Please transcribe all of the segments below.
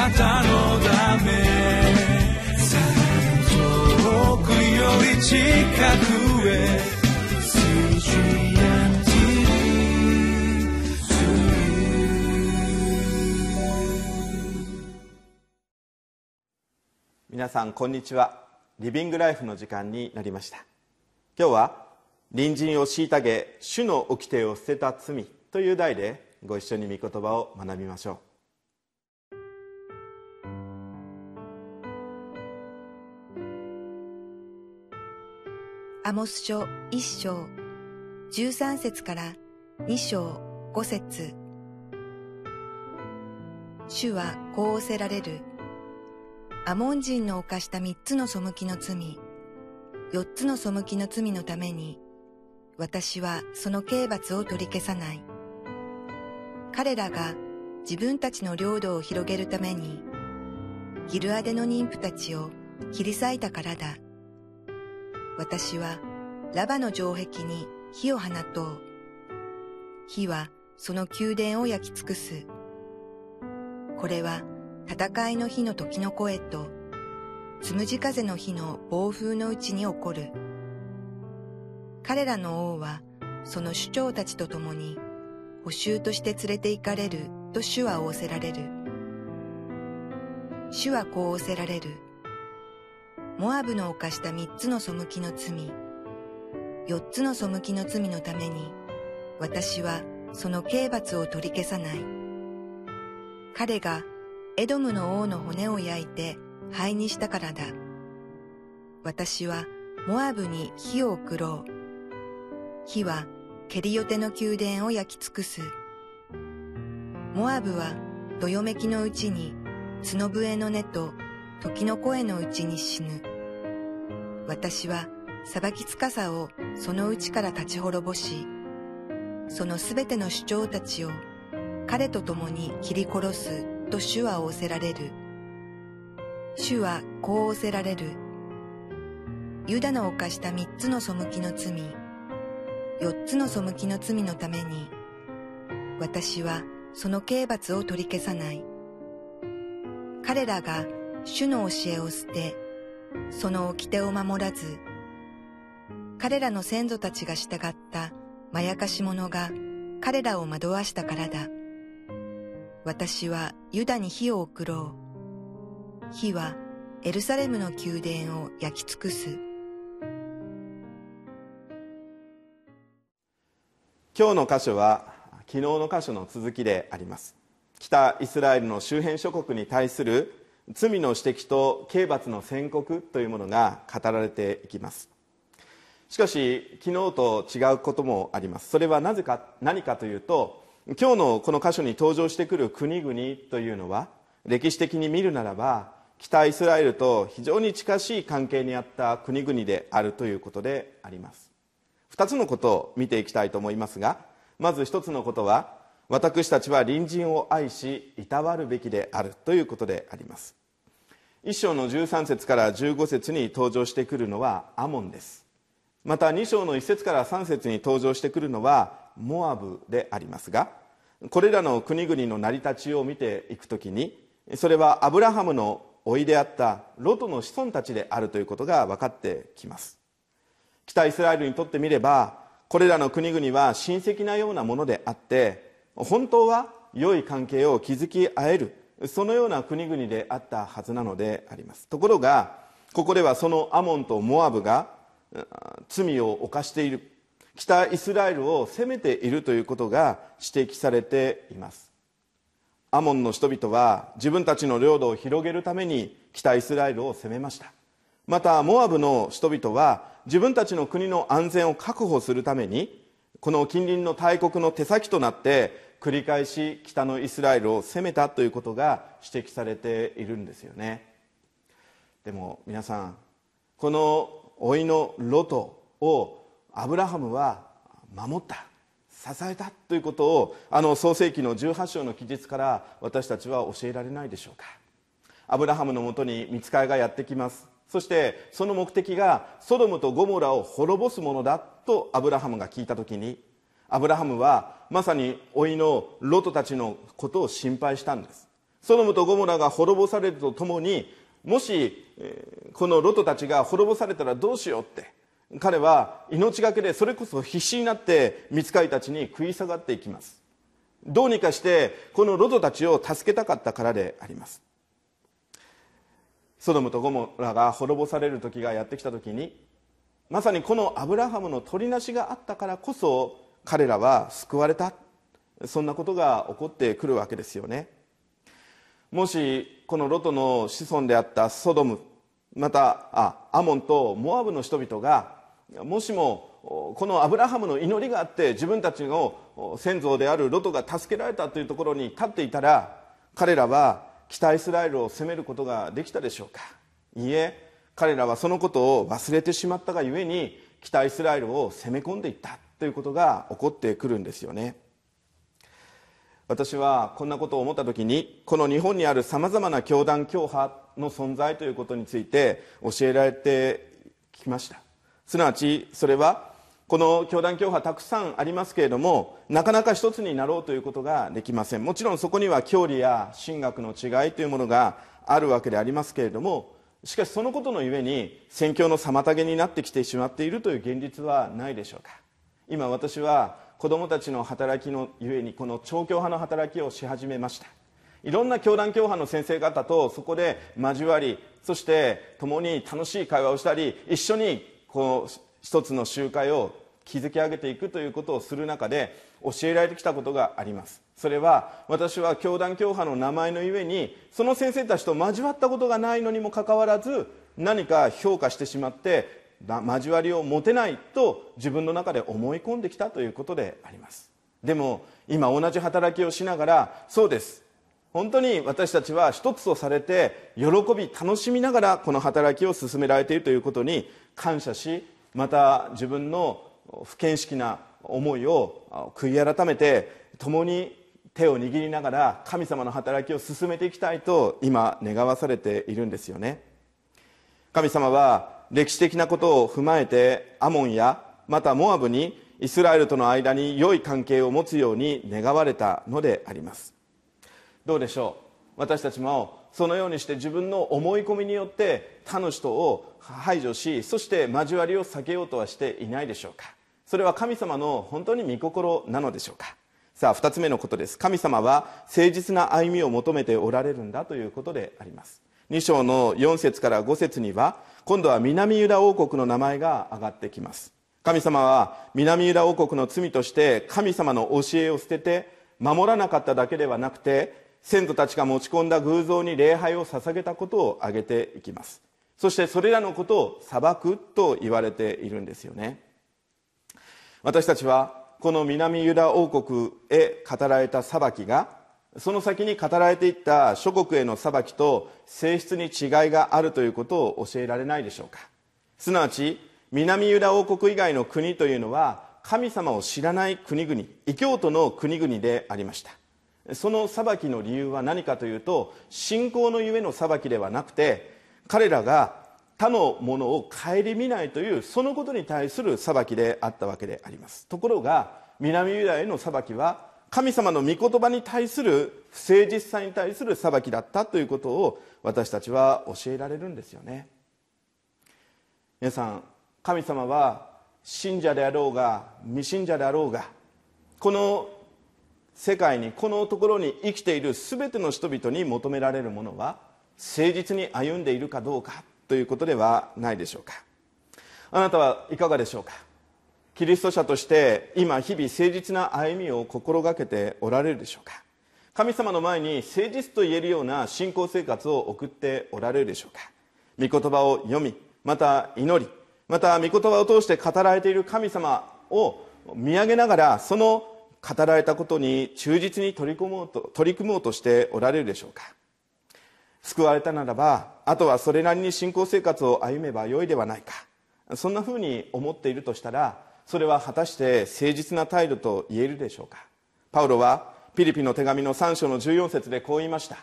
なたのため遠くより近くへ皆さんこんにちは。リビングライフの時間になりました。今日は隣人を虐げ主の掟を捨てた罪という題でご一緒に御言葉を学びましょう。アモス書一章十三節から二章五節主はこう仰せられるアモン人の犯した三つの背きの罪、四つの背きの罪のために、私はその刑罰を取り消さない。彼らが自分たちの領土を広げるために、ギルアデの妊婦たちを切り裂いたからだ。私はラバの城壁に火を放とう。火はその宮殿を焼き尽くす。これは戦いの日の時の声と、つむじ風の日の暴風のうちに起こる。彼らの王は、その首長たちと共に、補修として連れて行かれると主は仰せられる。主はこう仰せられる。モアブの犯した三つの背きの罪、四つの背きの罪のために、私はその刑罰を取り消さない。彼がエドムの王の骨を焼いて灰にしたからだ。私はモアブに火を送ろう。火はケリヨテの宮殿を焼き尽くす。モアブはどよめきのうちに角笛の音と時の声のうちに死ぬ。私は裁きつかさをそのうちから立ち滅ぼし、そのすべての主張たちを彼と共に切り殺すと主は仰せられる。主はこう仰せられる。ユダの犯した三つの背きの罪、四つの背きの罪のために、私はその刑罰を取り消さない。彼らが主の教えを捨て、その掟を守らず、彼らの先祖たちが従ったまやかし者が彼らを惑わしたからだ。私はユダに火を送ろう。火はエルサレムの宮殿を焼き尽くす。今日の箇所は昨日の箇所の続きであります北イスラエルの周辺諸国に対する罪の指摘と刑罰の宣告というものが語られていきます。しかし昨日と違うこともあります。それはなぜか何かというと今日のこの箇所に登場してくる国々というのは歴史的に見るならば北イスラエルと非常に近しい関係にあった国々であるということであります。2つのことを見ていきたいと思いますがまず1つのことは私たちは隣人を愛しいたわるべきであるということであります。1章の13節から15節に登場してくるのはアモンです。また2章の1節から3節に登場してくるのはモアブでありますがこれらの国々の成り立ちを見ていくときにそれはアブラハムの甥であったロトの子孫たちであるということが分かってきます。北イスラエルにとってみればこれらの国々は親戚なようなものであって本当は良い関係を築き合えるそのような国々であったはずなのであります。ところがここではそのアモンとモアブが罪を犯している。北イスラエルを攻めているということが指摘されています。アモンの人々は自分たちの領土を広げるために北イスラエルを攻めました。またモアブの人々は自分たちの国の安全を確保するためにこの近隣の大国の手先となって繰り返し北のイスラエルを攻めたということが指摘されているんですよね。でも皆さんこの老いのロトをアブラハムは守った支えたということをあの創世紀の18章の記述から私たちは教えられないでしょうか。アブラハムのもとに見つかいがやってきます。そしてその目的がソドムとゴモラを滅ぼすものだとアブラハムが聞いた時にアブラハムはまさに老いのロトたちのことを心配したんです。ソドムとゴモラが滅ぼされるとともにもし、このロトたちが滅ぼされたらどうしようって彼は命がけでそれこそ必死になって見つかりたちに食い下がっていきます。どうにかしてこのロトたちを助けたかったからであります。ソドムとゴモラが滅ぼされる時がやってきた時にまさにこのアブラハムの取りなしがあったからこそ彼らは救われた。そんなことが起こってくるわけですよね。もしこのロトの子孫であったソドムまたあアモンとモアブの人々がもしもこのアブラハムの祈りがあって自分たちの先祖であるロトが助けられたというところに立っていたら彼らは北イスラエルを攻めることができたでしょうか。いいえ彼らはそのことを忘れてしまったがゆえに北イスラエルを攻め込んでいった。ということが起こってくるんですよね。私はこんなことを思った時にこの日本にあるさまざまな教団教派の存在ということについて教えられてきました。すなわちそれはこの教団教派たくさんありますけれどもなかなか一つになろうということができません。もちろんそこには教理や神学の違いというものがあるわけでありますけれどもしかしそのことのゆえに宣教の妨げになってきてしまっているという現実はないでしょうか。今私は子どもたちの働きのゆえにこの調教派の働きをし始めました。いろんな教団教派の先生方とそこで交わりそして共に楽しい会話をしたり一緒にこの一つの集会を築き上げていくということをする中で教えられてきたことがあります。それは私は教団教派の名前のゆえにその先生たちと交わったことがないのにもかかわらず何か評価してしまって交わりを持てないと自分の中で思い込んできたということであります。でも今同じ働きをしながらそうです。本当に私たちは一つとされて喜び楽しみながらこの働きを進められているということに感謝しまた自分の不見識な思いを悔い改めて共に手を握りながら神様の働きを進めていきたいと今願わされているんですよね。神様は歴史的なことを踏まえてアモンやまたモアブにイスラエルとの間に良い関係を持つように願われたのであります。どうでしょう？私たちもそのようにして自分の思い込みによって他の人を排除しそして交わりを避けようとはしていないでしょうか？それは神様の本当に御心なのでしょうか？さあ2つ目のことです。神様は誠実な歩みを求めておられるんだということであります。2章の4節から5節には今度は南ユダ王国の名前が挙がってきます。神様は南ユダ王国の罪として神様の教えを捨てて守らなかっただけではなくて先祖たちが持ち込んだ偶像に礼拝を捧げたことを挙げていきます。そしてそれらのことを裁くと言われているんですよね。私たちはこの南ユダ王国へ語られた裁きがその先に語られていった諸国への裁きと性質に違いがあるということを教えられないでしょうか。すなわち南ユダ王国以外の国というのは神様を知らない国々異教徒の国々でありました。その裁きの理由は何かというと信仰のゆえの裁きではなくて彼らが他のものを顧みないというそのことに対する裁きであったわけであります。ところが南ユダへの裁きは神様の御言葉に対する不誠実さに対する裁きだったということを私たちは教えられるんですよね。皆さん神様は信者であろうが未信者であろうがこの世界にこのところに生きている全ての人々に求められるものは誠実に歩んでいるかどうかということではないでしょうか。あなたはいかがでしょうか。キリスト者として今日々誠実な歩みを心がけておられるでしょうか？神様の前に誠実と言えるような信仰生活を送っておられるでしょうか？御言葉を読みまた祈りまた御言葉を通して語られている神様を見上げながらその語られたことに忠実に取り組もうと取り組もうとしておられるでしょうか？救われたならばあとはそれなりに信仰生活を歩めばよいではないか。そんなふうに思っているとしたらそれは果たして誠実な態度と言えるでしょうか？パウロはピリピの手紙の3章の14節でこう言いました。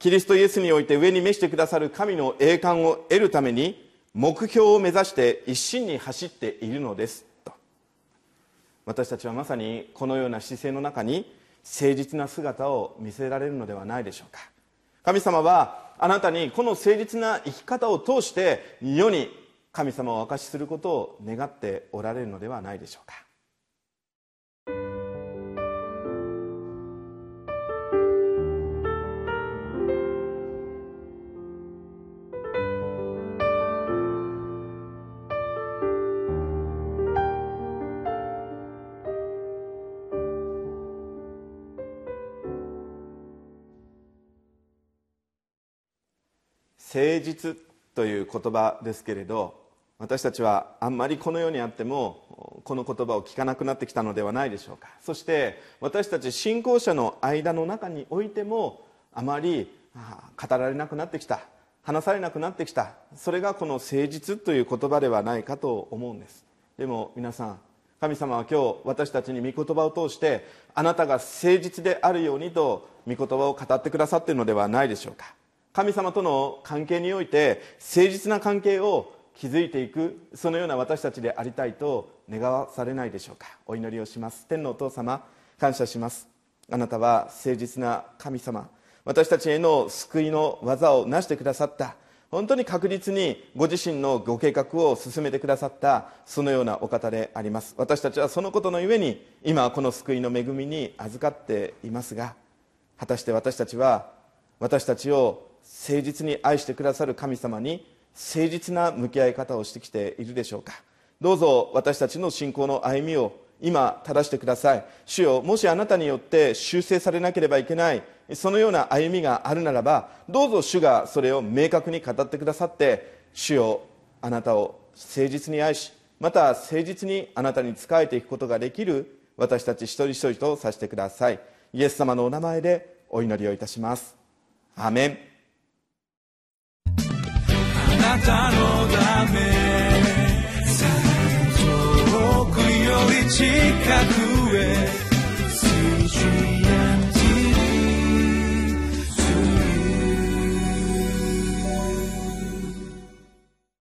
キリストイエスにおいて上に召してくださる神の栄冠を得るために目標を目指して一心に走っているのです。と。私たちはまさにこのような姿勢の中に誠実な姿を見せられるのではないでしょうか。神様はあなたにこの誠実な生き方を通して世に神様を明かしすることを願っておられるのではないでしょうか。誠実という言葉ですけれど私たちはあんまりこの世にあってもこの言葉を聞かなくなってきたのではないでしょうか。そして私たち信仰者の間の中においてもあまり語られなくなってきた。話されなくなってきた。それがこの誠実という言葉ではないかと思うんです。でも皆さん神様は今日私たちに御言葉を通してあなたが誠実であるようにと御言葉を語ってくださっているのではないでしょうか。神様との関係において誠実な関係を築いていくそのような私たちでありたいと願わされないでしょうか。お祈りをします。天のお父様感謝します。あなたは誠実な神様。私たちへの救いの技を成してくださった。本当に確実にご自身のご計画を進めてくださった。そのようなお方であります。私たちはそのことのゆえに今この救いの恵みに預かっていますが果たして私たちは私たちを誠実に愛してくださる神様に誠実な向き合い方をしてきているでしょうか。どうぞ私たちの信仰の歩みを今正してください。主よもしあなたによって修正されなければいけないそのような歩みがあるならばどうぞ主がそれを明確に語ってくださって主よあなたを誠実に愛しまた誠実にあなたに仕えていくことができる私たち一人一人とさせてください。イエス様のお名前でお祈りをいたします。アメン。たのため。遠くより近くへ。